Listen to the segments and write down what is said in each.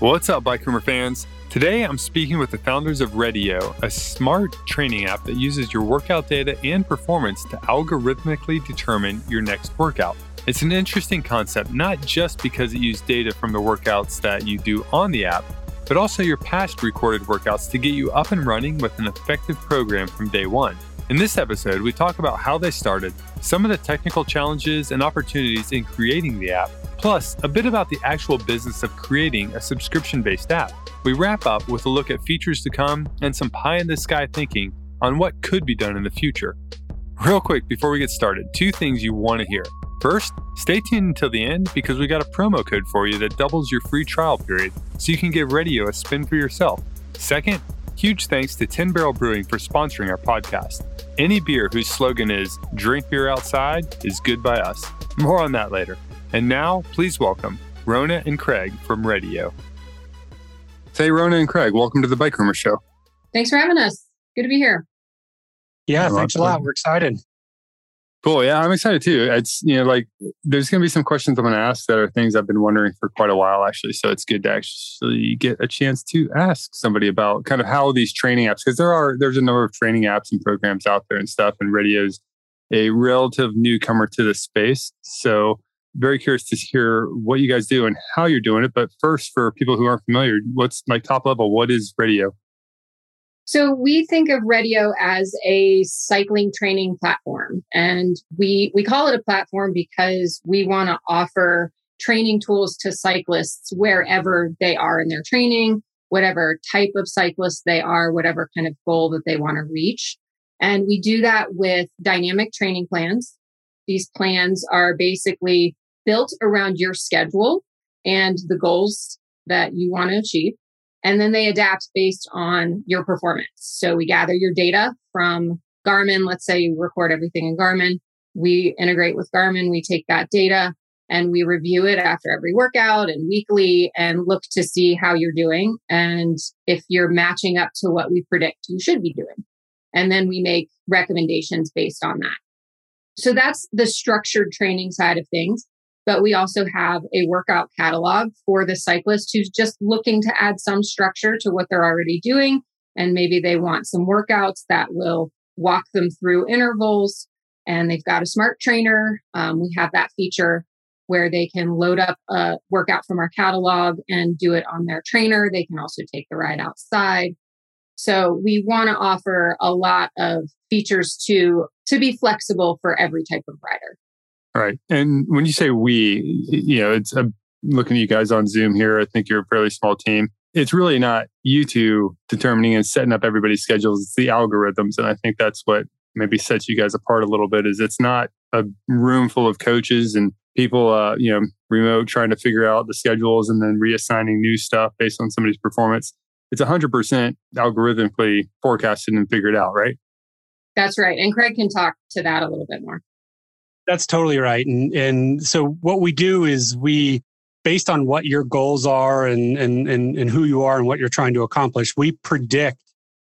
What's up, Bike Rumor fans? Today I'm speaking with the founders of Redio, a smart training app that uses your workout data and performance to algorithmically determine your next workout. It's an interesting concept, not just because it uses data from the workouts that you do on the app, but also your past recorded workouts to get you up and running with an effective program from day one. In this episode, we talk about how they started, some of the technical challenges and opportunities in creating the app, plus a bit about the actual business of creating a subscription based app. We wrap up with a look at features to come and some pie in the sky thinking on what could be done in the future. Real quick before we get started, two things you want to hear. First, stay tuned until the end because we got a promo code for you that doubles your free trial period so you can give Redio a spin for yourself. Second, huge thanks to 10 Barrel Brewing for sponsoring our podcast. Any beer whose slogan is drink beer outside is good by us. More on that later. And now, please welcome Rona and Craig from Radio. Hey, Rona and Craig, welcome to the Bike Rumor Show. Thanks for having us. Good to be here. Yeah, thanks a lot. We're excited. Cool. Yeah, I'm excited too. It's, you know, like there's going to be some questions I'm going to ask that are things I've been wondering for quite a while, actually. So it's good to actually get a chance to ask somebody about kind of how these training apps, because there are, there's a number of training apps and programs out there and stuff, and Redio's a relative newcomer to the space. So very curious to hear what you guys do and how you're doing it. But first, for people who aren't familiar, what's like top level? What is radio? So we think of radio as a cycling training platform, and we we call it a platform because we want to offer training tools to cyclists wherever they are in their training, whatever type of cyclist they are, whatever kind of goal that they want to reach. And we do that with dynamic training plans. These plans are basically built around your schedule and the goals that you want to achieve. And then they adapt based on your performance. So we gather your data from Garmin. Let's say you record everything in Garmin. We integrate with Garmin. We take that data and we review it after every workout and weekly and look to see how you're doing and if you're matching up to what we predict you should be doing. And then we make recommendations based on that. So that's the structured training side of things but we also have a workout catalog for the cyclist who's just looking to add some structure to what they're already doing. And maybe they want some workouts that will walk them through intervals. And they've got a smart trainer. Um, we have that feature where they can load up a workout from our catalog and do it on their trainer. They can also take the ride outside. So we want to offer a lot of features to to be flexible for every type of rider. Right. And when you say we, you know, it's looking at you guys on Zoom here. I think you're a fairly small team. It's really not you two determining and setting up everybody's schedules. It's the algorithms. And I think that's what maybe sets you guys apart a little bit is it's not a room full of coaches and people, uh, you know, remote trying to figure out the schedules and then reassigning new stuff based on somebody's performance. It's 100% algorithmically forecasted and figured out, right? That's right. And Craig can talk to that a little bit more. That's totally right. And and so what we do is we based on what your goals are and and and, and who you are and what you're trying to accomplish, we predict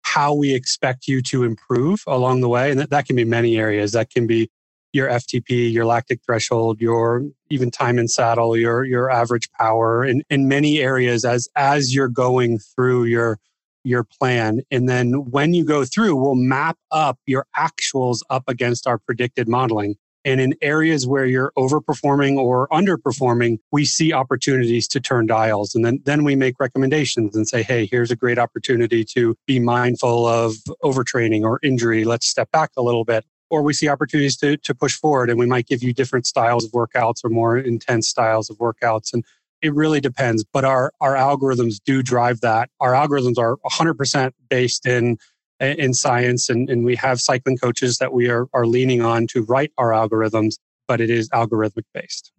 how we expect you to improve along the way. And that, that can be many areas. That can be your FTP, your lactic threshold, your even time in saddle, your your average power in, in many areas as as you're going through your your plan. And then when you go through, we'll map up your actuals up against our predicted modeling. And in areas where you're overperforming or underperforming, we see opportunities to turn dials. And then, then we make recommendations and say, hey, here's a great opportunity to be mindful of overtraining or injury. Let's step back a little bit. Or we see opportunities to, to push forward and we might give you different styles of workouts or more intense styles of workouts. And it really depends. But our, our algorithms do drive that. Our algorithms are 100% based in in science and, and we have cycling coaches that we are, are leaning on to write our algorithms but it is algorithmic based.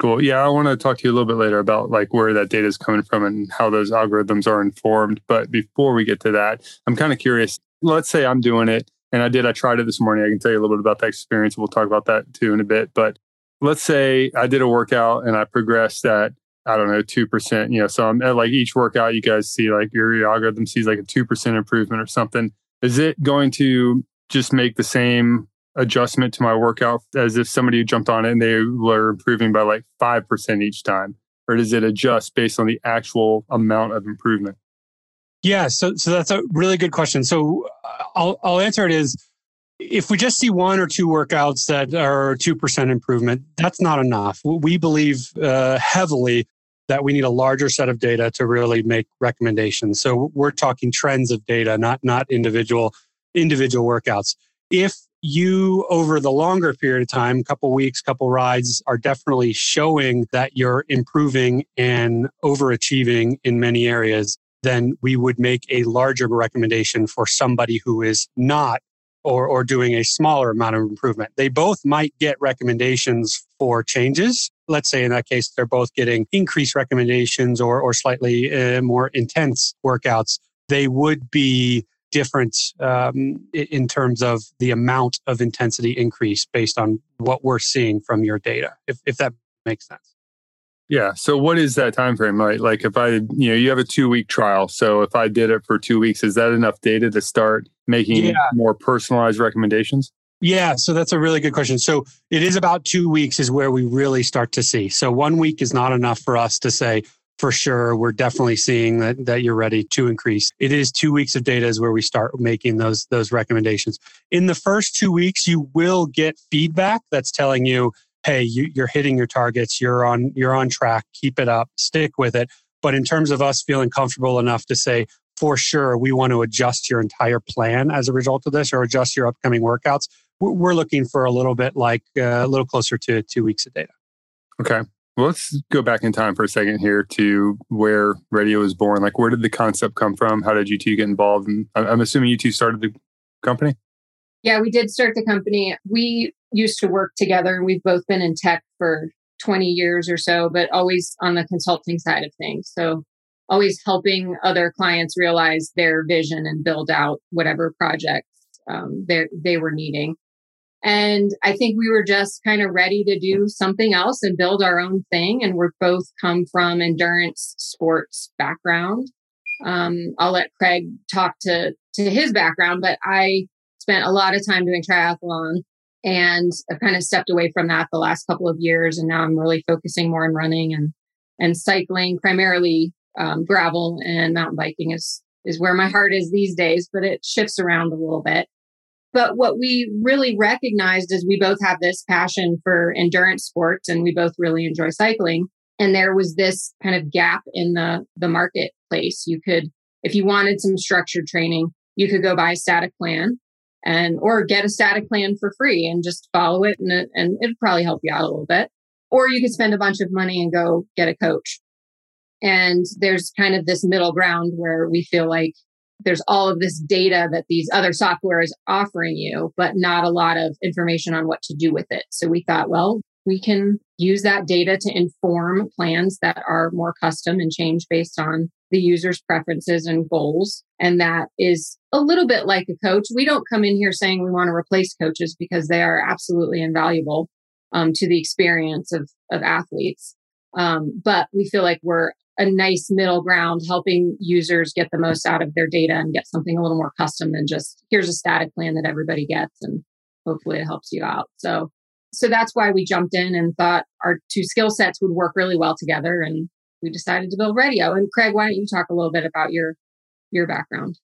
Cool. Yeah i want to talk to you a little bit later about like where that data is coming from and how those algorithms are informed but before we get to that i'm kind of curious let's say i'm doing it and i did i tried it this morning i can tell you a little bit about that experience we'll talk about that too in a bit but let's say i did a workout and i progressed at I don't know, 2%, you know, so I'm at like each workout, you guys see like your, algorithm sees like a 2% improvement or something. Is it going to just make the same adjustment to my workout as if somebody jumped on it and they were improving by like 5% each time? or does it adjust based on the actual amount of improvement? Yeah, so so that's a really good question. So uh, I'll I'll answer it is if we just see one or two workouts that are 2% improvement, that's not enough. We believe uh, heavily that we need a larger set of data to really make recommendations. So we're talking trends of data, not not individual individual workouts. If you over the longer period of time, a couple weeks, couple rides are definitely showing that you're improving and overachieving in many areas, then we would make a larger recommendation for somebody who is not or, or doing a smaller amount of improvement. They both might get recommendations for changes. Let's say in that case, they're both getting increased recommendations or, or slightly uh, more intense workouts. They would be different um, in terms of the amount of intensity increase based on what we're seeing from your data, if, if that makes sense. Yeah. So what is that time frame? Right. Like if I, you know, you have a two week trial. So if I did it for two weeks, is that enough data to start making yeah. more personalized recommendations? Yeah, so that's a really good question. So it is about two weeks is where we really start to see. So one week is not enough for us to say, for sure we're definitely seeing that that you're ready to increase. It is two weeks of data is where we start making those those recommendations. In the first two weeks you will get feedback that's telling you hey you, you're hitting your targets. You're on you're on track. Keep it up. Stick with it. But in terms of us feeling comfortable enough to say for sure we want to adjust your entire plan as a result of this or adjust your upcoming workouts we're looking for a little bit like uh, a little closer to two weeks of data okay well, let's go back in time for a second here to where radio was born. Like, where did the concept come from? How did you two get involved? And I'm assuming you two started the company. Yeah, we did start the company. We used to work together, we've both been in tech for 20 years or so, but always on the consulting side of things. So, always helping other clients realize their vision and build out whatever projects um, they were needing. And I think we were just kind of ready to do something else and build our own thing. And we're both come from endurance sports background. Um, I'll let Craig talk to, to his background, but I spent a lot of time doing triathlon and I've kind of stepped away from that the last couple of years. And now I'm really focusing more on running and, and cycling, primarily um, gravel and mountain biking is, is where my heart is these days, but it shifts around a little bit. But what we really recognized is we both have this passion for endurance sports and we both really enjoy cycling. And there was this kind of gap in the, the marketplace. You could, if you wanted some structured training, you could go buy a static plan and, or get a static plan for free and just follow it and, it, and it'd probably help you out a little bit. Or you could spend a bunch of money and go get a coach. And there's kind of this middle ground where we feel like there's all of this data that these other software is offering you, but not a lot of information on what to do with it. So we thought, well, we can use that data to inform plans that are more custom and change based on the user's preferences and goals. And that is a little bit like a coach. We don't come in here saying we want to replace coaches because they are absolutely invaluable um, to the experience of, of athletes. Um, but we feel like we're a nice middle ground, helping users get the most out of their data and get something a little more custom than just here's a static plan that everybody gets and hopefully it helps you out. So so that's why we jumped in and thought our two skill sets would work really well together and we decided to build radio. And Craig, why don't you talk a little bit about your your background?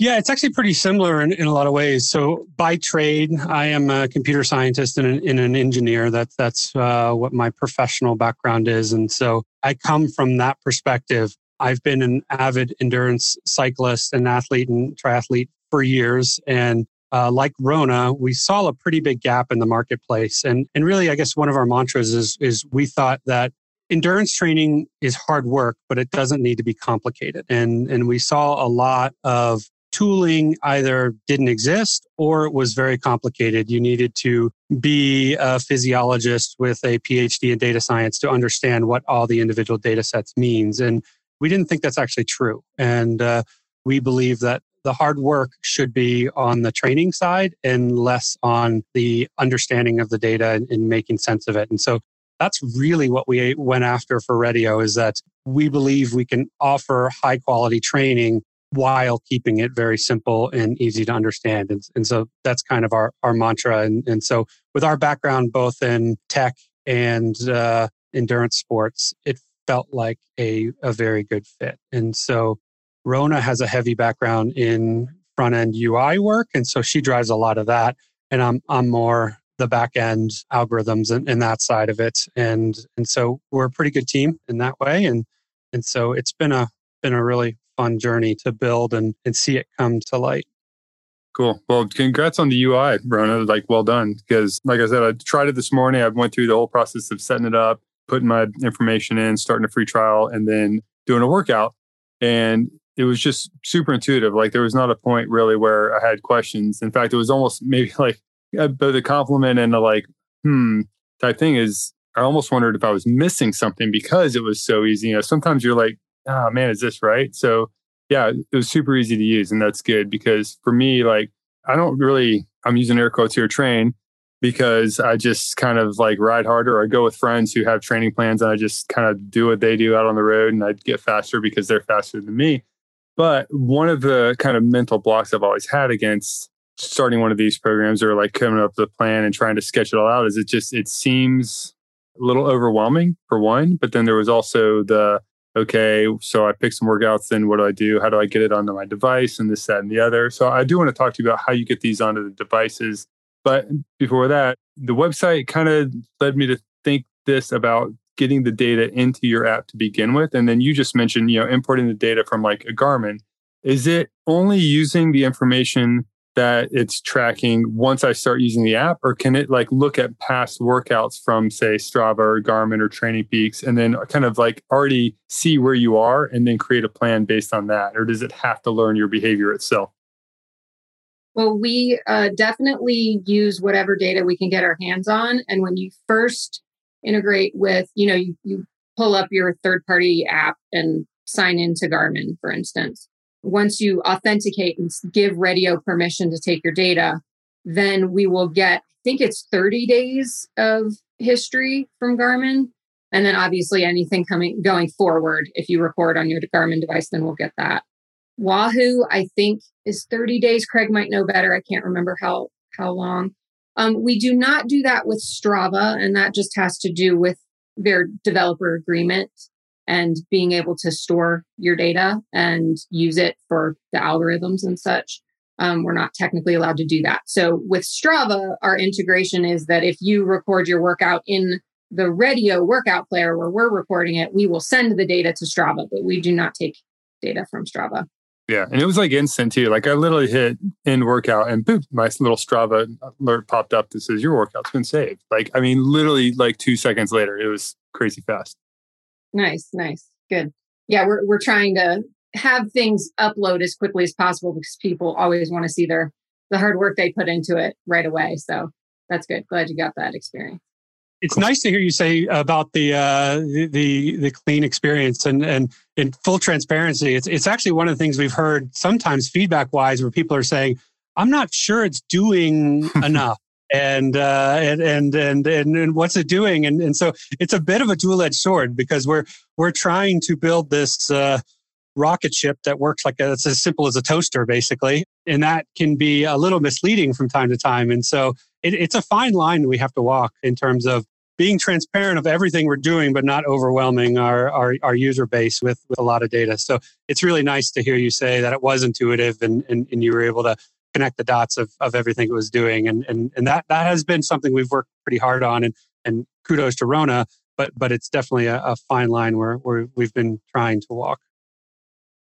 Yeah, it's actually pretty similar in, in a lot of ways. So, by trade, I am a computer scientist and an, and an engineer. That's that's uh, what my professional background is, and so I come from that perspective. I've been an avid endurance cyclist and athlete and triathlete for years, and uh, like Rona, we saw a pretty big gap in the marketplace. And and really, I guess one of our mantras is is we thought that endurance training is hard work, but it doesn't need to be complicated. And and we saw a lot of tooling either didn't exist or it was very complicated. You needed to be a physiologist with a PhD in data science to understand what all the individual data sets means. And we didn't think that's actually true. And uh, we believe that the hard work should be on the training side and less on the understanding of the data and, and making sense of it. And so that's really what we went after for Radio is that we believe we can offer high quality training while keeping it very simple and easy to understand. And, and so that's kind of our, our mantra. And, and so with our background, both in tech and uh, endurance sports, it felt like a, a very good fit. And so Rona has a heavy background in front end UI work. And so she drives a lot of that. And I'm, I'm more the back end algorithms and, and that side of it. And, and so we're a pretty good team in that way. And, and so it's been a, been a really fun journey to build and, and see it come to light. Cool. Well, congrats on the UI, Rona. Like, well done. Because, like I said, I tried it this morning. I went through the whole process of setting it up, putting my information in, starting a free trial, and then doing a workout. And it was just super intuitive. Like, there was not a point really where I had questions. In fact, it was almost maybe like both a compliment and a like, hmm, type thing. Is I almost wondered if I was missing something because it was so easy. You know, sometimes you're like, oh man, is this right? So yeah, it was super easy to use. And that's good because for me, like, I don't really, I'm using air quotes here, train because I just kind of like ride harder. I go with friends who have training plans and I just kind of do what they do out on the road and I get faster because they're faster than me. But one of the kind of mental blocks I've always had against starting one of these programs or like coming up with a plan and trying to sketch it all out is it just, it seems a little overwhelming for one. But then there was also the, okay, so I pick some workouts, then what do I do? How do I get it onto my device and this, that, and the other? So I do want to talk to you about how you get these onto the devices. But before that, the website kind of led me to think this about getting the data into your app to begin with. And then you just mentioned, you know, importing the data from like a Garmin. Is it only using the information that it's tracking once I start using the app, or can it like look at past workouts from say Strava or Garmin or Training Peaks and then kind of like already see where you are and then create a plan based on that? Or does it have to learn your behavior itself? Well, we uh, definitely use whatever data we can get our hands on. And when you first integrate with, you know, you, you pull up your third party app and sign into Garmin, for instance once you authenticate and give Radio permission to take your data, then we will get, I think it's 30 days of history from Garmin. And then obviously anything coming going forward, if you record on your Garmin device, then we'll get that. Wahoo, I think, is 30 days. Craig might know better. I can't remember how how long. Um, we do not do that with Strava, and that just has to do with their developer agreement and being able to store your data and use it for the algorithms and such. Um, we're not technically allowed to do that. So with Strava, our integration is that if you record your workout in the radio workout player where we're recording it, we will send the data to Strava, but we do not take data from Strava. Yeah, and it was like instant too. Like I literally hit end workout and boop, my little Strava alert popped up that says your workout's been saved. Like I mean, literally like two seconds later, it was crazy fast. Nice, nice. Good. Yeah, we're we're trying to have things upload as quickly as possible because people always want to see their the hard work they put into it right away. So that's good. Glad you got that experience. It's nice to hear you say about the uh, the, the, the clean experience and and in full transparency. It's it's actually one of the things we've heard sometimes feedback wise where people are saying, "I'm not sure it's doing enough." And, uh, and, and and and what's it doing? And and so it's a bit of a dual edged sword because we're we're trying to build this uh, rocket ship that works like a, it's as simple as a toaster, basically, and that can be a little misleading from time to time. And so it, it's a fine line we have to walk in terms of being transparent of everything we're doing, but not overwhelming our, our, our, user base with, with a lot of data. So it's really nice to hear you say that it was intuitive and, and, and you were able to connect the dots of, of everything it was doing. And, and, and that, that has been something we've worked pretty hard on and, and kudos to Rona, but, but it's definitely a, a fine line where, where we've been trying to walk.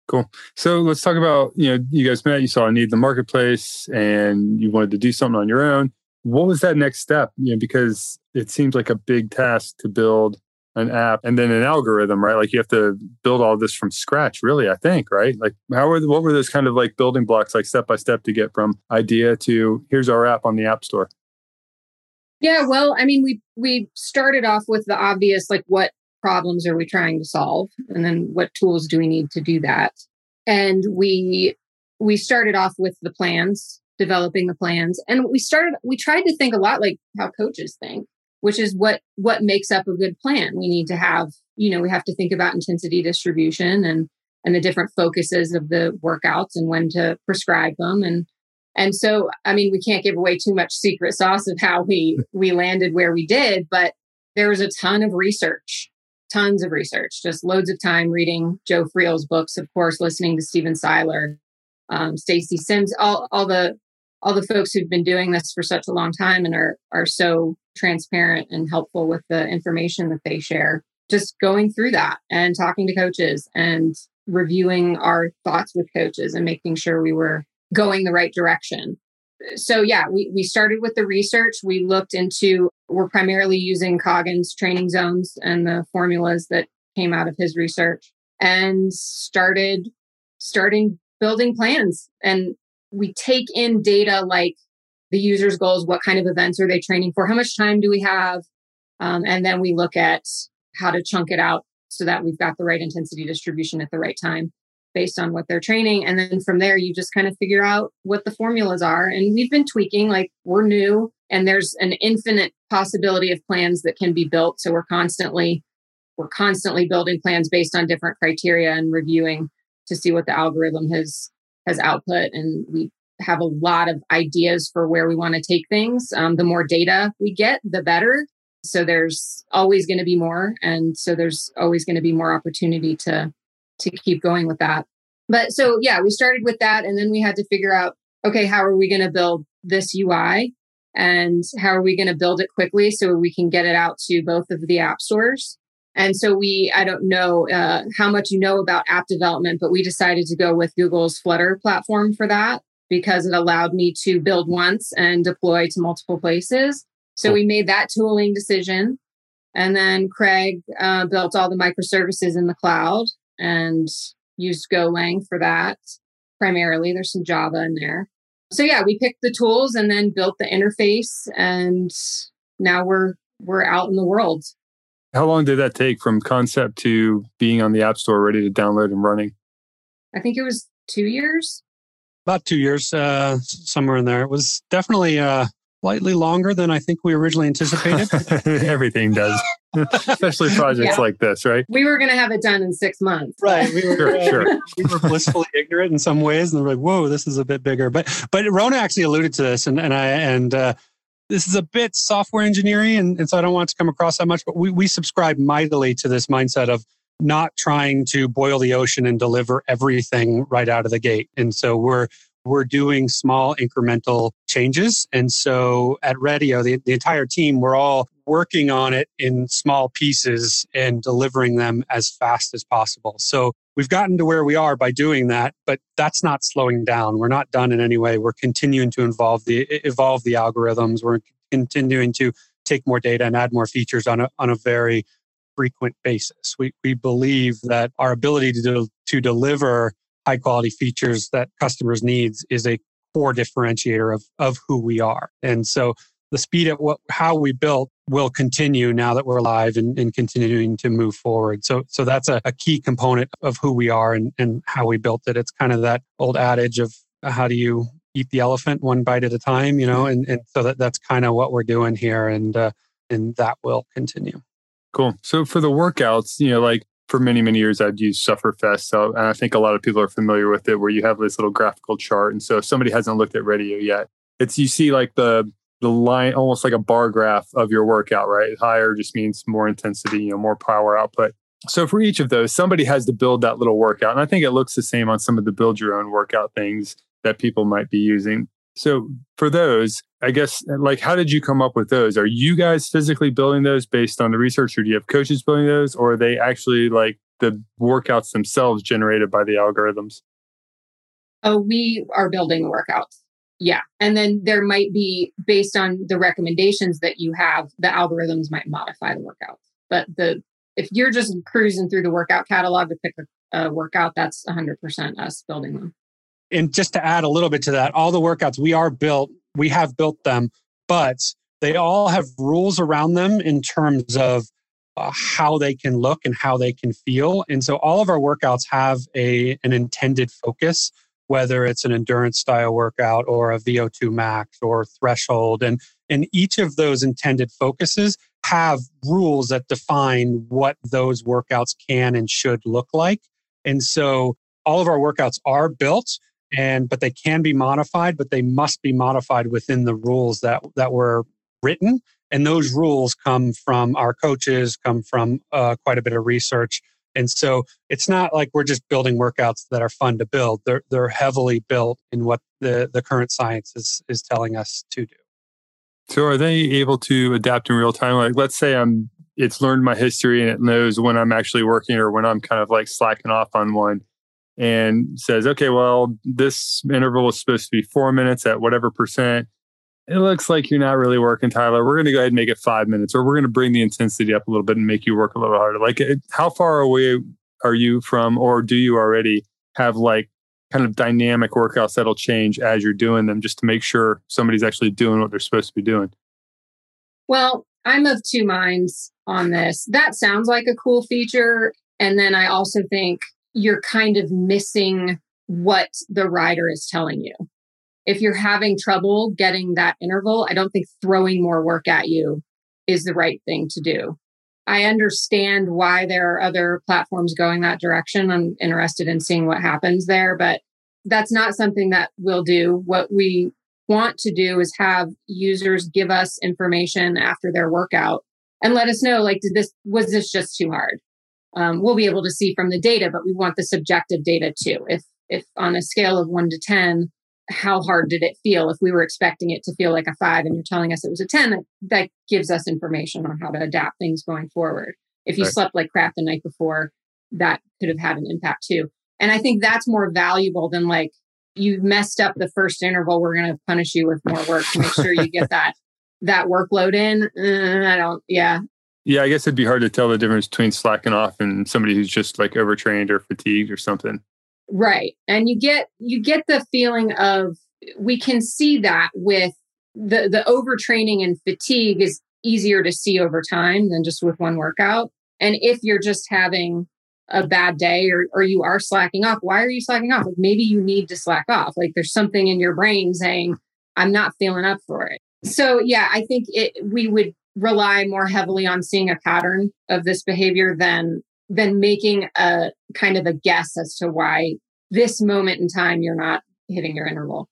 Cool. So let's talk about, you know, you guys met, you saw a need in the marketplace and you wanted to do something on your own. What was that next step? You know, because it seems like a big task to build an app and then an algorithm, right? Like you have to build all this from scratch, really, I think, right? Like how were what were those kind of like building blocks like step by step to get from idea to here's our app on the app store? Yeah, well, I mean, we we started off with the obvious like what problems are we trying to solve and then what tools do we need to do that? And we we started off with the plans, developing the plans, and we started we tried to think a lot like how coaches think which is what what makes up a good plan. We need to have you know we have to think about intensity distribution and and the different focuses of the workouts and when to prescribe them. And and so i mean we can't give away too much secret sauce of how we we landed where we did but there was a ton of research tons of research, just loads of time reading Joe Friel's books, of course, listening to Stephen Seiler, um, Stacy Sims, all, all the all the folks who've been doing this for such a long time and are are so transparent and helpful with the information that they share. Just going through that and talking to coaches and reviewing our thoughts with coaches and making sure we were going the right direction. So yeah, we, we started with the research. We looked into we're primarily using Coggan's training zones and the formulas that came out of his research and started starting building plans and we take in data like the user's goals what kind of events are they training for how much time do we have? Um, and then we look at how to chunk it out so that we've got the right intensity distribution at the right time based on what they're training. And then from there you just kind of figure out what the formulas are. And we've been tweaking like we're new and there's an infinite possibility of plans that can be built. So we're constantly we're constantly building plans based on different criteria and reviewing to see what the algorithm has has output. And we have a lot of ideas for where we want to take things. Um, the more data we get the better. So there's always going to be more and so there's always going to be more opportunity to to keep going with that. But so yeah we started with that and then we had to figure out okay how are we going to build this ui and how are we going to build it quickly so we can get it out to both of the app stores? And so we, I don't know uh, how much you know about app development, but we decided to go with Google's Flutter platform for that because it allowed me to build once and deploy to multiple places. So we made that tooling decision. And then Craig uh, built all the microservices in the cloud and used Golang for that primarily. There's some Java in there. So yeah, we picked the tools and then built the interface and now we're we're out in the world how long did that take from concept to being on the App Store, ready to download and running? I think it was two years. About two years, uh, somewhere in there. It was definitely uh, slightly longer than I think we originally anticipated. Everything does, especially projects yeah. like this, right? We were going to have it done in six months. Right. We were, sure, uh, sure. we were blissfully ignorant in some ways, and we're like, "Whoa, this is a bit bigger." But but Rona actually alluded to this, and and I and uh, this is a bit software engineering, and, and so I don't want to come across that much, but we, we subscribe mightily to this mindset of not trying to boil the ocean and deliver everything right out of the gate. And so we're we're doing small incremental changes. And so at Redio, the, the entire team, we're all working on it in small pieces and delivering them as fast as possible. So we've gotten to where we are by doing that, but that's not slowing down. We're not done in any way. We're continuing to involve the evolve the algorithms. We're continuing to take more data and add more features on a on a very frequent basis. We we believe that our ability to do, to deliver high quality features that customers needs is a core differentiator of of who we are. And so the speed at what how we built will continue now that we're live and, and continuing to move forward. So so that's a, a, key component of who we are and, and how we built it. It's kind of that old adage of how do you eat the elephant one bite at a time, you know, and, and so that, that's kind of what we're doing here and uh, and that will continue. Cool. So for the workouts, you know, like for many, many years, I've used Sufferfest. So, and I think a lot of people are familiar with it where you have this little graphical chart. And so if somebody hasn't looked at radio yet, it's you see like the the line almost like a bar graph of your workout, right? Higher just means more intensity, you know, more power output. So for each of those, somebody has to build that little workout. And I think it looks the same on some of the build your own workout things that people might be using. So for those, I guess like how did you come up with those? Are you guys physically building those based on the research or do you have coaches building those or are they actually like the workouts themselves generated by the algorithms? Oh, we are building the workouts. Yeah. And then there might be, based on the recommendations that you have, the algorithms might modify the workouts. But the if you're just cruising through the workout catalog to pick a, a workout, that's 100% us building them. And just to add a little bit to that, all the workouts we are built, we have built them, but they all have rules around them in terms of uh, how they can look and how they can feel. And so all of our workouts have a an intended focus whether it's an endurance style workout or a VO2 max or threshold. And, and each of those intended focuses have rules that define what those workouts can and should look like. And so all of our workouts are built and but they can be modified, but they must be modified within the rules that that were written And those rules come from our coaches, come from uh, quite a bit of research. And so it's not like we're just building workouts that are fun to build. They're, they're heavily built in what the, the current science is, is telling us to do. So are they able to adapt in real time? Like let's say I'm it's learned my history and it knows when I'm actually working or when I'm kind of like slacking off on one and says, okay, well, this interval is supposed to be four minutes at whatever percent. It looks like you're not really working, Tyler. We're going to go ahead and make it five minutes, or we're going to bring the intensity up a little bit and make you work a little harder. Like, how far away are you from, or do you already have like kind of dynamic workouts that'll change as you're doing them just to make sure somebody's actually doing what they're supposed to be doing? Well, I'm of two minds on this. That sounds like a cool feature. And then I also think you're kind of missing what the rider is telling you. If you're having trouble getting that interval, I don't think throwing more work at you is the right thing to do. I understand why there are other platforms going that direction. I'm interested in seeing what happens there, but that's not something that we'll do. What we want to do is have users give us information after their workout and let us know like did this was this just too hard um, we'll be able to see from the data but we want the subjective data too. If if on a scale of 1 to 10 how hard did it feel? If we were expecting it to feel like a 5 and you're telling us it was a 10 that, that gives us information on how to adapt things going forward. If you right. slept like crap the night before that could have had an impact too. And i think that's more valuable than like you messed up the first interval we're going to punish you with more work to make sure you get that that workload in. Uh, i don't yeah yeah i guess it'd be hard to tell the difference between slacking off and somebody who's just like overtrained or fatigued or something right and you get you get the feeling of we can see that with the the overtraining and fatigue is easier to see over time than just with one workout and if you're just having a bad day or, or you are slacking off, why are you slacking off? Like maybe you need to slack off. Like there's something in your brain saying, I'm not feeling up for it. So yeah, I think it we would rely more heavily on seeing a pattern of this behavior than than making a kind of a guess as to why this moment in time you're not hitting your interval.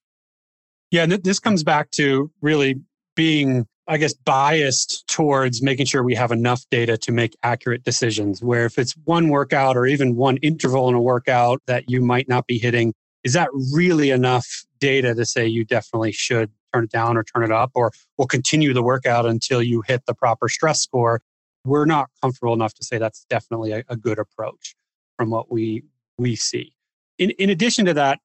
Yeah, th- this comes back to really being I guess, biased towards making sure we have enough data to make accurate decisions. Where if it's one workout or even one interval in a workout that you might not be hitting, is that really enough data to say you definitely should turn it down or turn it up, or we'll continue the workout until you hit the proper stress score? We're not comfortable enough to say that's definitely a, a good approach from what we we see. In, in addition to that,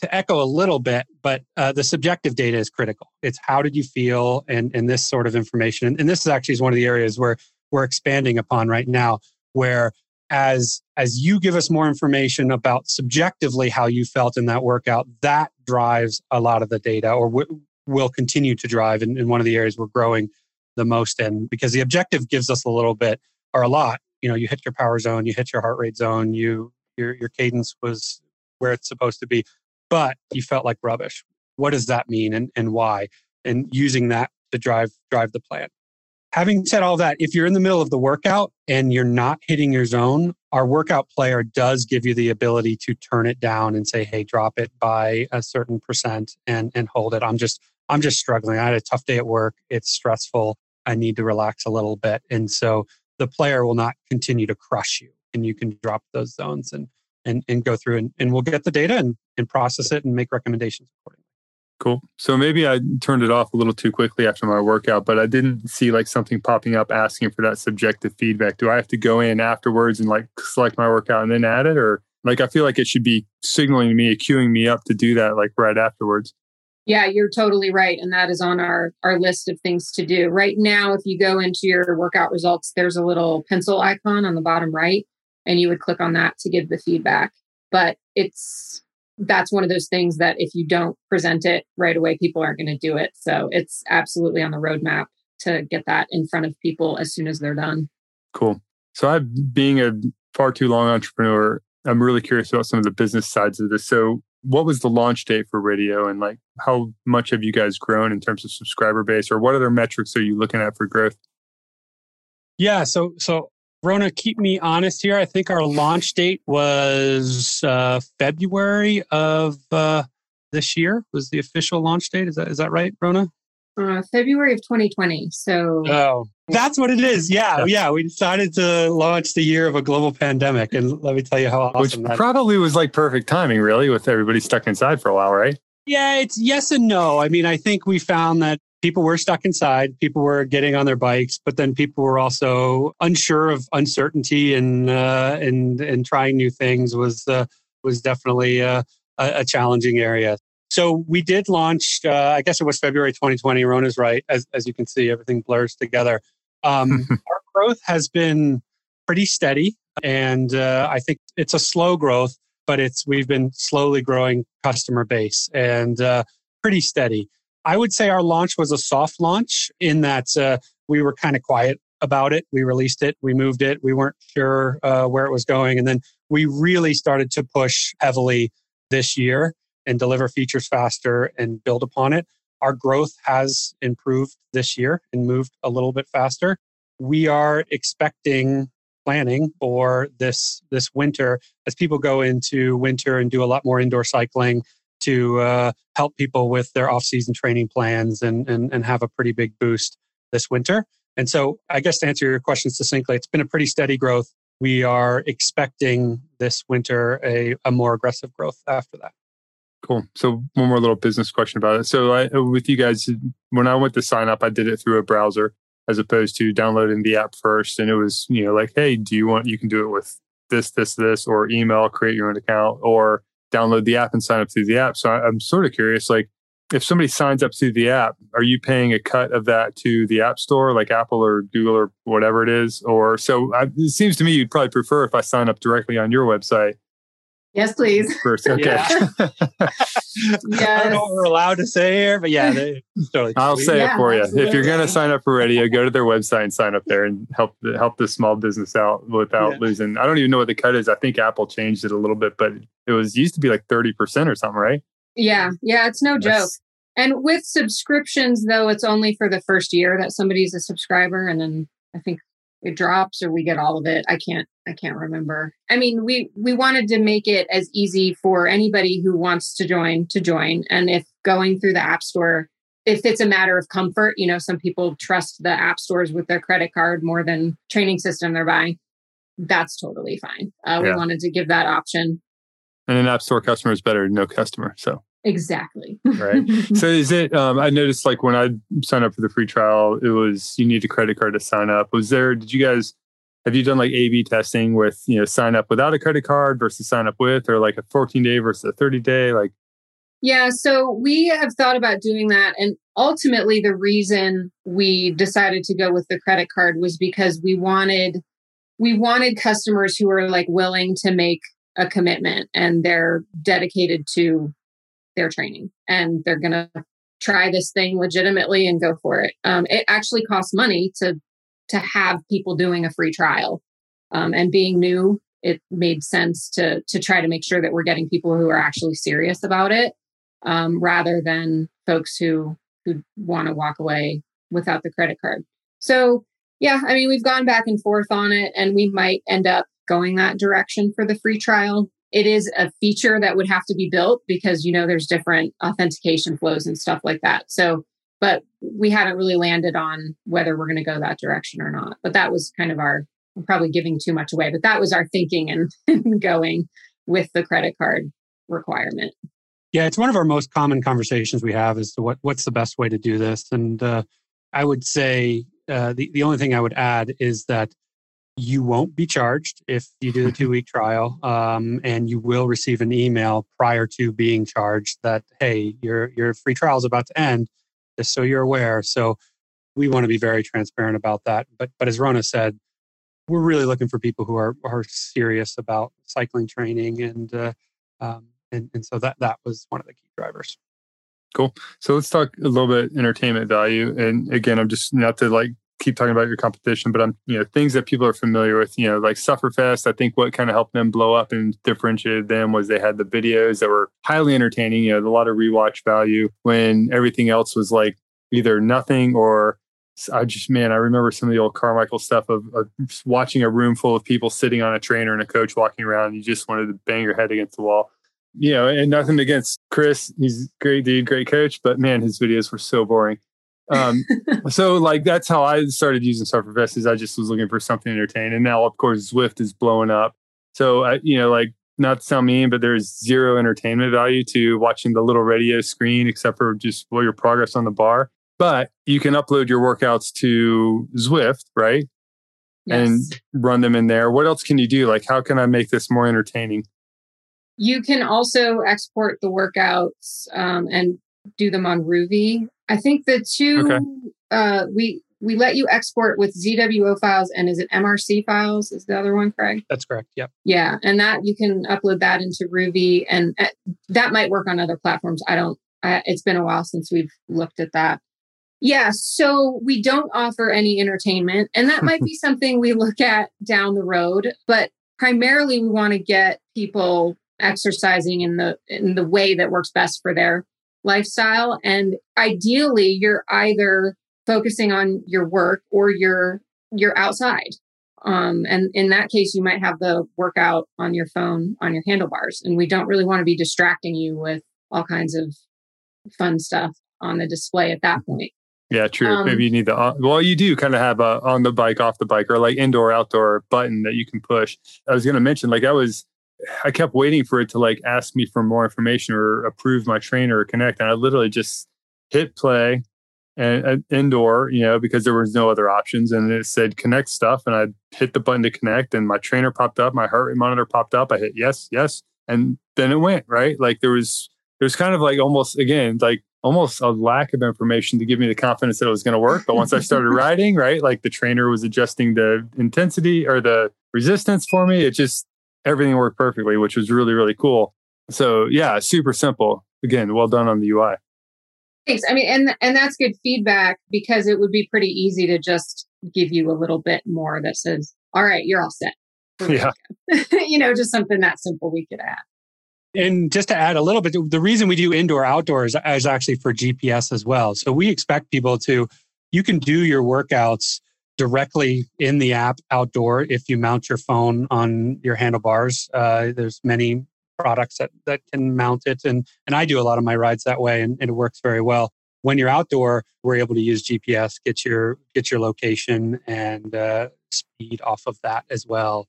to echo a little bit, but uh, the subjective data is critical. It's how did you feel, and and this sort of information. And, and this is actually one of the areas where we're expanding upon right now, where as as you give us more information about subjectively how you felt in that workout, that drives a lot of the data, or w- will continue to drive. In, in one of the areas we're growing the most in, because the objective gives us a little bit or a lot. You know, you hit your power zone, you hit your heart rate zone, you your your cadence was where it's supposed to be but you felt like rubbish. What does that mean and, and why? And using that to drive drive the plan. Having said all that, if you're in the middle of the workout and you're not hitting your zone, our workout player does give you the ability to turn it down and say, hey, drop it by a certain percent and, and hold it. I'm just I'm just struggling. I had a tough day at work. It's stressful. I need to relax a little bit. And so the player will not continue to crush you and you can drop those zones and and, and go through and, and we'll get the data and, and process it and make recommendations accordingly. Cool. So maybe I turned it off a little too quickly after my workout, but I didn't see like something popping up asking for that subjective feedback. Do I have to go in afterwards and like select my workout and then add it? Or like I feel like it should be signaling me, queuing me up to do that like right afterwards. Yeah, you're totally right. And that is on our, our list of things to do. Right now, if you go into your workout results, there's a little pencil icon on the bottom right and you would click on that to give the feedback. But it's that's one of those things that if you don't present it right away, people aren't going to do it. So it's absolutely on the roadmap to get that in front of people as soon as they're done. Cool. So I, being a far too long entrepreneur, I'm really curious about some of the business sides of this. So what was the launch date for radio and like how much have you guys grown in terms of subscriber base or what other metrics are you looking at for growth? Yeah, so so Rona, keep me honest here. I think our launch date was uh, February of uh, this year. Was the official launch date? Is that is that right, Rona? Uh, February of 2020. So, oh, that's what it is. Yeah, yeah, yeah. We decided to launch the year of a global pandemic, and let me tell you how awesome Which that probably was like perfect timing, really, with everybody stuck inside for a while, right? Yeah, it's yes and no. I mean, I think we found that people were stuck inside, people were getting on their bikes, but then people were also unsure of uncertainty and uh, and and trying new things was uh, was definitely uh, a, a challenging area. So we did launch, uh, I guess it was February 2020. Rona's right. As, as you can see, everything blurs together. Um, our growth has been pretty steady. And uh, I think it's a slow growth, but it's we've been slowly growing customer base and uh, pretty steady. I would say our launch was a soft launch in that uh, we were kind of quiet about it. We released it, we moved it, we weren't sure uh, where it was going. And then we really started to push heavily this year and deliver features faster and build upon it. Our growth has improved this year and moved a little bit faster. We are expecting planning for this this winter as people go into winter and do a lot more indoor cycling to uh, help people with their off-season training plans and, and and have a pretty big boost this winter. And so, I guess to answer your question succinctly, it's been a pretty steady growth. We are expecting this winter a, a more aggressive growth after that. Cool. So one more little business question about it. So I, with you guys, when I went to sign up, I did it through a browser as opposed to downloading the app first. And it was, you know, like, hey, do you want, you can do it with this, this, this, or email, create your own account, or download the app and sign up through the app. So I'm sort of curious, like, if somebody signs up through the app, are you paying a cut of that to the app store, like Apple or Google or whatever it is? Or so I, it seems to me you'd probably prefer if I sign up directly on your website Yes, please. First, okay. Yeah. yes. I don't know what we're allowed to say here, but yeah, totally. I'll say yeah, it for absolutely. you. If you're going to sign up for Radio, go to their website and sign up there and help the, help the small business out without yeah. losing. I don't even know what the cut is. I think Apple changed it a little bit, but it was used to be like thirty percent or something, right? Yeah, yeah, it's no That's, joke. And with subscriptions, though, it's only for the first year that somebody's a subscriber, and then I think it drops or we get all of it. I can't I can't remember. I mean, we we wanted to make it as easy for anybody who wants to join to join. And if going through the app store, if it's a matter of comfort, you know, some people trust the app stores with their credit card more than training system they're buying. That's totally fine. Uh, yeah. We wanted to give that option. And an app store customer is better than no customer. So Exactly. right. So is it? Um, I noticed like when I signed up for the free trial, it was you need a credit card to sign up. Was there? Did you guys have you done like A/B testing with you know sign up without a credit card versus sign up with, or like a 14 day versus a 30 day? Like, yeah. So we have thought about doing that, and ultimately the reason we decided to go with the credit card was because we wanted we wanted customers who are like willing to make a commitment and they're dedicated to their training and they're going to try this thing legitimately and go for it. Um, it actually costs money to to have people doing a free trial um, and being new. It made sense to to try to make sure that we're getting people who are actually serious about it, um, rather than folks who who want to walk away without the credit card. So yeah, I mean we've gone back and forth on it, and we might end up going that direction for the free trial it is a feature that would have to be built because you know there's different authentication flows and stuff like that. So but we haven't really landed on whether we're going to go that direction or not but that was kind of our I'm probably giving too much away but that was our thinking and, going with the credit card requirement. Yeah it's one of our most common conversations we have is to what what's the best way to do this. And uh, i would say uh, the, the only thing i would add is that you won't be charged if you do the two week trial um, and you will receive an email prior to being charged that hey your your free trial is about to end just so you're aware. So we want to be very transparent about that. But but as rona said we're really looking for people who are are serious about cycling training and uh, um, and, and so that that was one of the key drivers. Cool. So let's talk a little bit entertainment value. And again i'm just not to like keep talking about your competition, but I'm, you know, things that people are familiar with, you know, like Sufferfest. I think what kind of helped them blow up and differentiated them was they had the videos that were highly entertaining, you know, a lot of rewatch value when everything else was like either nothing or I just, man, I remember some of the old Carmichael stuff of, of watching a room full of people sitting on a trainer and a coach walking around. You just wanted to bang your head against the wall you know, and nothing against Chris. He's great dude, great coach, but man, his videos were so boring. Um, so like that's how I started using Sufferfest is I just was looking for something entertaining. And now of course Zwift is blowing up. So I, you know, like not to sound mean, but there's zero entertainment value to watching the little radio screen except for just well, your progress on the bar. But you can upload your workouts to Zwift, right? Yes. And run them in there. What else can you do? Like, how can I make this more entertaining? You can also export the workouts um, and do them on Rouvy. I think the two okay. uh, we we let you export with ZWO files and is it MRC files? Is the other one, Craig? That's correct. Yep. Yeah, and that you can upload that into Rouvy, and uh, that might work on other platforms. I don't. I, it's been a while since we've looked at that. Yeah, so we don't offer any entertainment, and that might be something we look at down the road. But primarily, we want to get people exercising in the in the way that works best for their lifestyle. And ideally, you're either focusing on your work or you're you're outside. Um, and in that case, you might have the workout on your phone on your handlebars, and we don't really want to be distracting you with all kinds of fun stuff on the display at that point. Yeah, true. Um, Maybe you need the uh, well, you do kind of have a on the bike, off the bike, or like indoor outdoor button that you can push. I was going to mention, like I was, I kept waiting for it to like ask me for more information or approve my trainer or connect, and I literally just hit play and, and indoor, you know, because there was no other options, and it said connect stuff, and I hit the button to connect, and my trainer popped up, my heart rate monitor popped up. I hit yes, yes, and then it went right. Like there was, there was kind of like almost again like almost a lack of information to give me the confidence that it was going to work. But once I started riding, right, like the trainer was adjusting the intensity or the resistance for me, it just everything worked perfectly, which was really, really cool. So yeah, super simple. Again, well done on the UI. Thanks. I mean, and and that's good feedback because it would be pretty easy to just give you a little bit more that says, "All right, you're all set." Yeah. you know, just something that simple we could add. And just to add a little bit, the reason we do indoor outdoors is actually for GPS as well. So we expect people to, you can do your workouts directly in the app outdoor if you mount your phone on your handlebars. Uh, there's many products that, that can mount it. And, and I do a lot of my rides that way and, and it works very well. When you're outdoor, we're able to use GPS, get your, get your location and uh, speed off of that as well.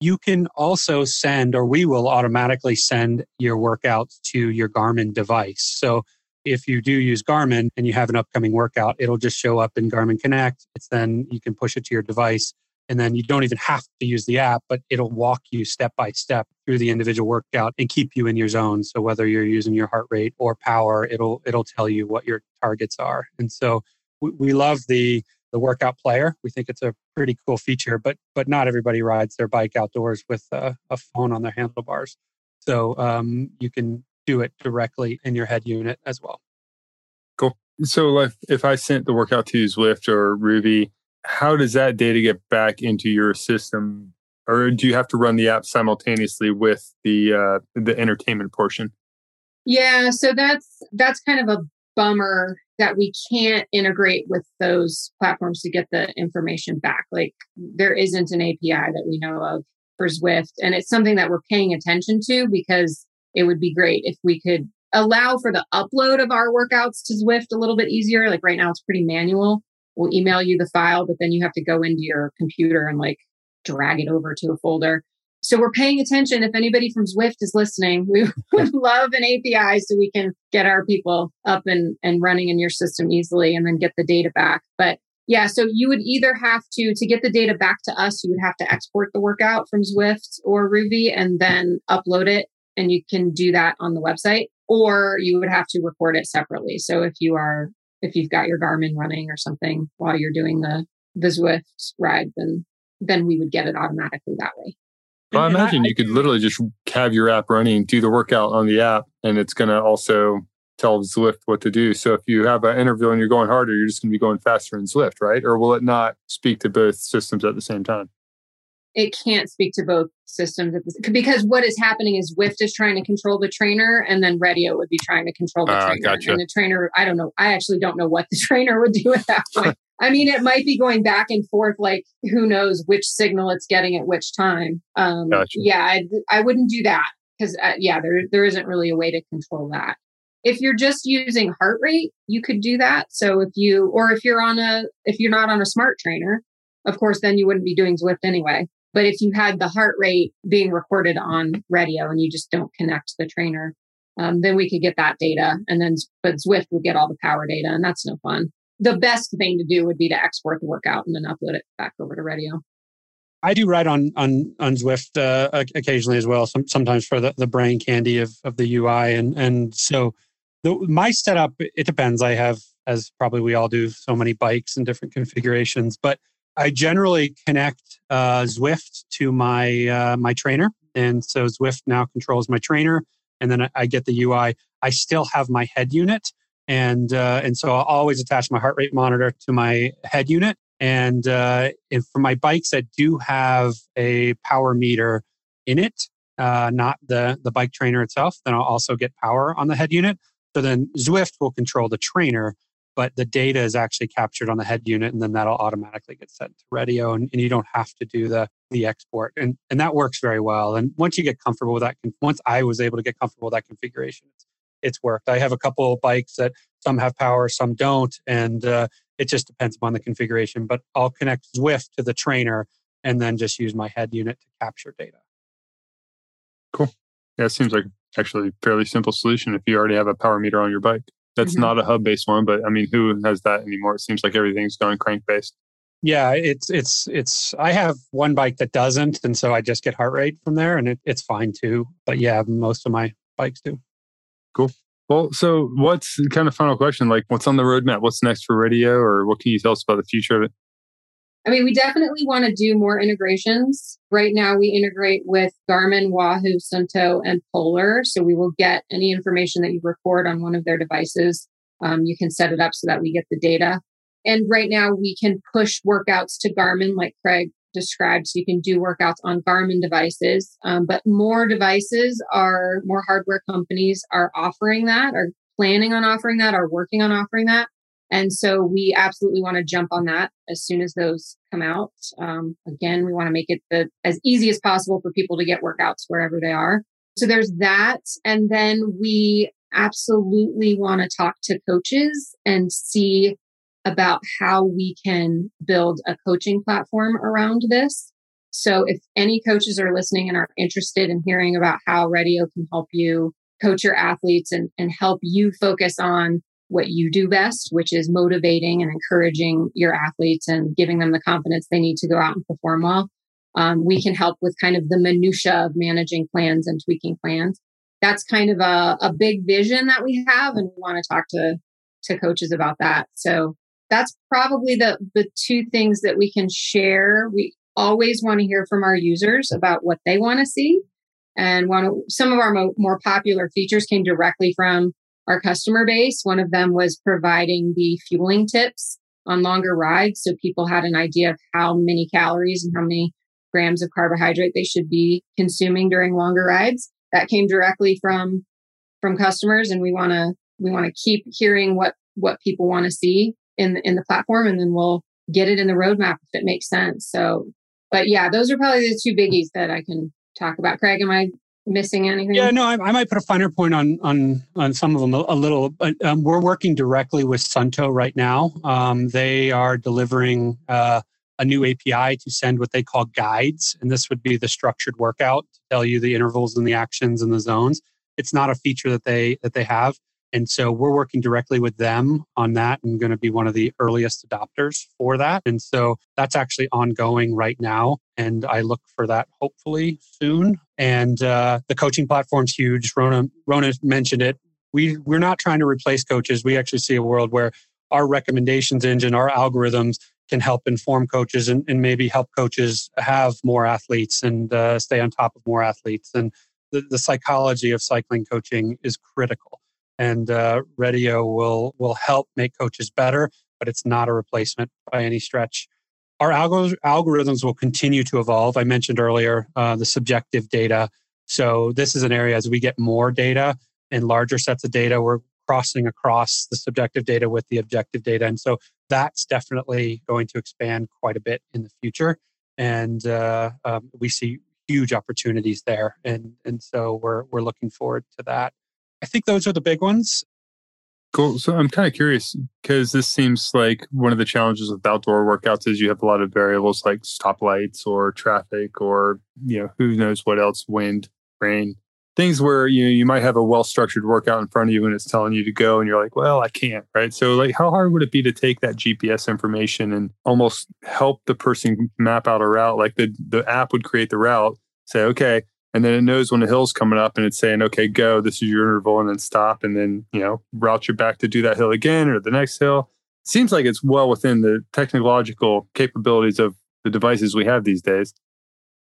You can also send, or we will automatically send your workouts to your Garmin device. So if you do use Garmin and you have an upcoming workout, it'll just show up in Garmin Connect. It's then you can push it to your device. And then you don't even have to use the app, but it'll walk you step by step through the individual workout and keep you in your zone. So whether you're using your heart rate or power, it'll it'll tell you what your targets are. And so we, we love the the workout player. We think it's a pretty cool feature, but but not everybody rides their bike outdoors with a, a phone on their handlebars. So um, you can do it directly in your head unit as well. Cool. So if, if I sent the workout to Zwift or Rouvy, how does that data get back into your system? Or do you have to run the app simultaneously with the uh, the entertainment portion? Yeah, so that's that's kind of a bummer that we can't integrate with those platforms to get the information back. Like there isn't an API that we know of for Zwift. And it's something that we're paying attention to because it would be great if we could allow for the upload of our workouts to Zwift a little bit easier. Like right now, it's pretty manual. We'll email you the file, but then you have to go into your computer and like drag it over to a folder. So we're paying attention. If anybody from Zwift is listening, we would love an API so we can get our people up and, and running in your system easily and then get the data back. But yeah, so you would either have to, to get the data back to us, you would have to export the workout from Zwift or Rouvy and then upload it. And you can do that on the website, or you would have to record it separately. So if you are, if you've got your Garmin running or something while you're doing the, the Zwift ride, then, then we would get it automatically that way. Well, I imagine I, you could literally just have your app running, do the workout on the app, and it's going to also tell Zwift what to do. So if you have an interval and you're going harder, you're just going to be going faster in Zwift, right? Or will it not speak to both systems at the same time? It can't speak to both systems at the, because what is happening is Zwift is trying to control the trainer, and then Radio would be trying to control the uh, trainer. Gotcha. And the trainer, I don't know. I actually don't know what the trainer would do at that point. I mean, it might be going back and forth, like who knows which signal it's getting at which time. Um, gotcha. Yeah, I, I wouldn't do that because, uh, yeah, there there isn't really a way to control that. if you're just using heart rate, you could do that. So if you, or if you're on a, if you're not on a smart trainer, of course, then you wouldn't be doing Zwift anyway. But if you had the heart rate being recorded on radio and you just don't connect the trainer, um, then we could get that data. And then, but Zwift would get all the power data, and that's no fun. The best thing to do would be to export the workout and then upload it back over to radio. I do write on on on Zwift uh, occasionally as well. Some, sometimes for the, the brain candy of of the UI, and and so the, my setup it depends. I have, as probably we all do, so many bikes and different configurations, but I generally connect uh, Zwift to my uh, my trainer, and so Zwift now controls my trainer, and then I, I get the UI. I still have my head unit, and uh, and so I'll always attach my heart rate monitor to my head unit. And, uh, and for my bikes that do have a power meter in it, uh, not the the bike trainer itself, then I'll also get power on the head unit. So then Zwift will control the trainer, but the data is actually captured on the head unit and then that'll automatically get sent to radio and, and, you don't have to do the the export and and that works very well and once you get comfortable with that once i was able to get comfortable with that configuration it's, it's worked. I have a couple of bikes that some have power some don't and uh, it just depends upon the configuration but i'll connect zwift to the trainer and then just use my head unit to capture data. Cool. Yeah it seems like actually a fairly simple solution if you already have a power meter on your bike that's mm-hmm. not a hub based one, but I mean, who has that anymore? It seems like everything's going crank based. Yeah, it's it's it's. I have one bike that doesn't, and so I just get heart rate from there, and it, it's fine too. But yeah, most of my bikes do. Cool. Well, so what's kind of final question? Like, what's on the roadmap? What's next for radio, or what can you tell us about the future of it? I mean, we definitely want to do more integrations. Right now, we integrate with Garmin, Wahoo, Suunto, and Polar. So we will get any information that you record on one of their devices. Um, you can set it up so that we get the data. And right now, we can push workouts to Garmin, like Craig described. So you can do workouts on Garmin devices. Um, but more devices are, more hardware companies are offering that, are planning on offering that, are working on offering that. And so we absolutely want to jump on that as soon as those come out. Um, again, we want to make it the, as easy as possible for people to get workouts wherever they are. So there's that. And then we absolutely want to talk to coaches and see about how we can build a coaching platform around this. So if any coaches are listening and are interested in hearing about how radio can help you coach your athletes and, and help you focus on what you do best, which is motivating and encouraging your athletes and giving them the confidence they need to go out and perform well. Um, we can help with kind of the minutia of managing plans and tweaking plans. That's kind of a, a big vision that we have, and we want to talk to to coaches about that. So that's probably the the two things that we can share. We always want to hear from our users about what they want to see, and one some of our mo- more popular features came directly from our customer base. One of them was providing the fueling tips on longer rides. So people had an idea of how many calories and how many grams of carbohydrate they should be consuming during longer rides. That came directly from from customers and we want to we want to keep hearing what what people want to see in the, in the platform and then we'll get it in the roadmap if it makes sense. So but yeah, those are probably the two biggies that I can talk about. Craig, am I missing anything? Yeah, no, I, I, might put a finer point on on on some of them a, a little. But um, we're working directly with Suunto right now. Um, they are delivering uh, a new API to send what they call guides, and this would be the structured workout to tell you the intervals and the actions and the zones. It's not a feature that they that they have. And so we're working directly with them on that and going to be one of the earliest adopters for that. And so that's actually ongoing right now. And I look for that hopefully soon. And uh, the coaching platform's huge. Rona, Rona mentioned it. We, we're not trying to replace coaches. We actually see a world where our recommendations engine, our algorithms can help inform coaches and, and maybe help coaches have more athletes and uh, stay on top of more athletes. And the, the psychology of cycling coaching is critical and uh, radio will will help make coaches better but it's not a replacement by any stretch. Our algor- algorithms will continue to evolve. I mentioned earlier uh, the subjective data. So this is an area as we get more data and larger sets of data we're crossing across the subjective data with the objective data. And so that's definitely going to expand quite a bit in the future. And uh, um, we see huge opportunities there. And and so we're we're looking forward to that I think those are the big ones. Cool. So I'm kind of curious because this seems like one of the challenges with outdoor workouts is you have a lot of variables like stoplights or traffic or you know who knows what else, wind, rain, things where you know, you might have a well structured workout in front of you and it's telling you to go and you're like, well, I can't, right? So like, how hard would it be to take that GPS information and almost help the person map out a route? Like the the app would create the route, say, okay, and then it knows when the hill's coming up and it's saying okay go this is your interval and then stop and then you know route you back to do that hill again or the next hill seems like it's well within the technological capabilities of the devices we have these days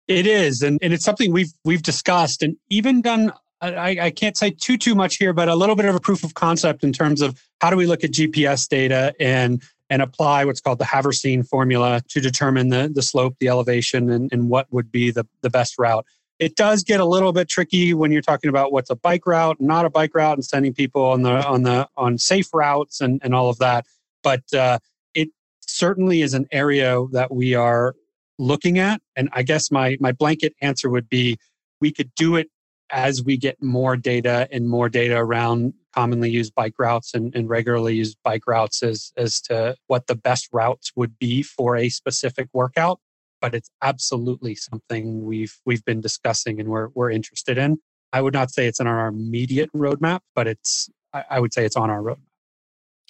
it is and, and it's something we've we've discussed and even done I, I can't say too too much here but a little bit of a proof of concept in terms of how do we look at gps data and and apply what's called the Haversine formula to determine the, the slope, the elevation, and, and what would be the, the best route. It does get a little bit tricky when you're talking about what's a bike route, not a bike route, and sending people on the on the on safe routes and and all of that. But uh, it certainly is an area that we are looking at. And I guess my my blanket answer would be we could do it as we get more data and more data around commonly used bike routes and, and regularly used bike routes as, as to what the best routes would be for a specific workout but it's absolutely something we've we've been discussing and we're we're interested in. I would not say it's in our immediate roadmap, but it's I, I would say it's on our roadmap.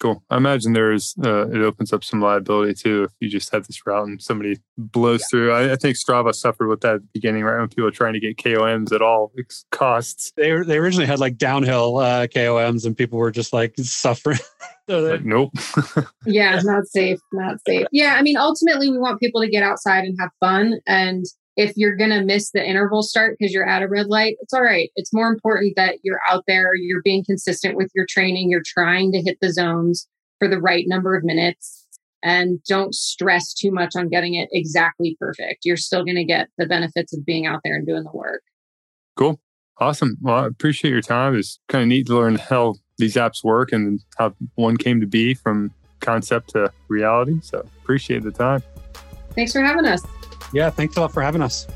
Cool. I imagine there's uh, it opens up some liability too if you just have this route and somebody blows yeah. through. I, I, think Strava suffered with that at the beginning, right? When people were trying to get KOMs at all costs. They they originally had like downhill uh, KOMs, and people were just like suffering. like, nope. yeah, not safe. Not safe. Yeah, I mean, ultimately, we want people to get outside and have fun, and if you're going to miss the interval start because you're at a red light, it's all right. It's more important that you're out there, you're being consistent with your training, you're trying to hit the zones for the right number of minutes, and don't stress too much on getting it exactly perfect. You're still going to get the benefits of being out there and doing the work. Cool. Awesome. Well, I appreciate your time. It's kind of neat to learn how these apps work and how one came to be from concept to reality. So appreciate the time. Thanks for having us. Yeah, thanks a lot for having us.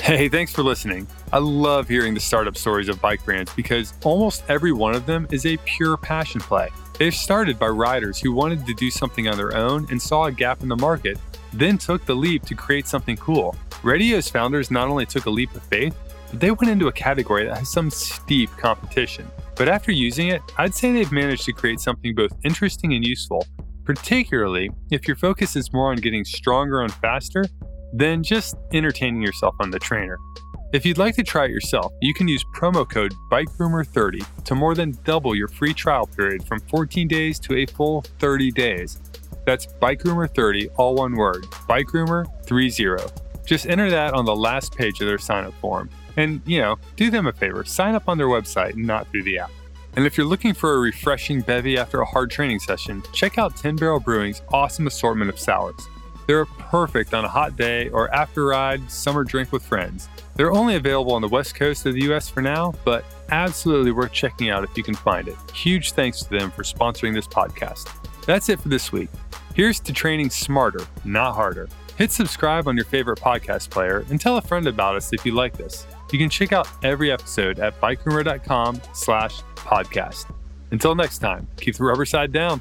Hey, thanks for listening. I love hearing the startup stories of bike brands because almost every one of them is a pure passion play. They've started by riders who wanted to do something on their own and saw a gap in the market, then took the leap to create something cool. Radio's founders not only took a leap of faith, but they went into a category that has some steep competition. But after using it, I'd say they've managed to create something both interesting and useful particularly if your focus is more on getting stronger and faster than just entertaining yourself on the trainer. If you'd like to try it yourself, you can use promo code Bikerumor30 to more than double your free trial period from 14 days to a full 30 days. That's Bikerumor30, all one word, Bikerumor30. Just enter that on the last page of their sign up form. And, you know, do them a favor, sign up on their website not through the app. And if you're looking for a refreshing bevy after a hard training session, check out 10 Barrel Brewing's awesome assortment of sours. They're perfect on a hot day or after ride summer drink with friends. They're only available on the west coast of the US for now, but absolutely worth checking out if you can find it. Huge thanks to them for sponsoring this podcast. That's it for this week. Here's to training smarter, not harder. Hit subscribe on your favorite podcast player and tell a friend about us if you like this. You can check out every episode at bikerumor.com slash podcast. Until next time, keep the rubber side down.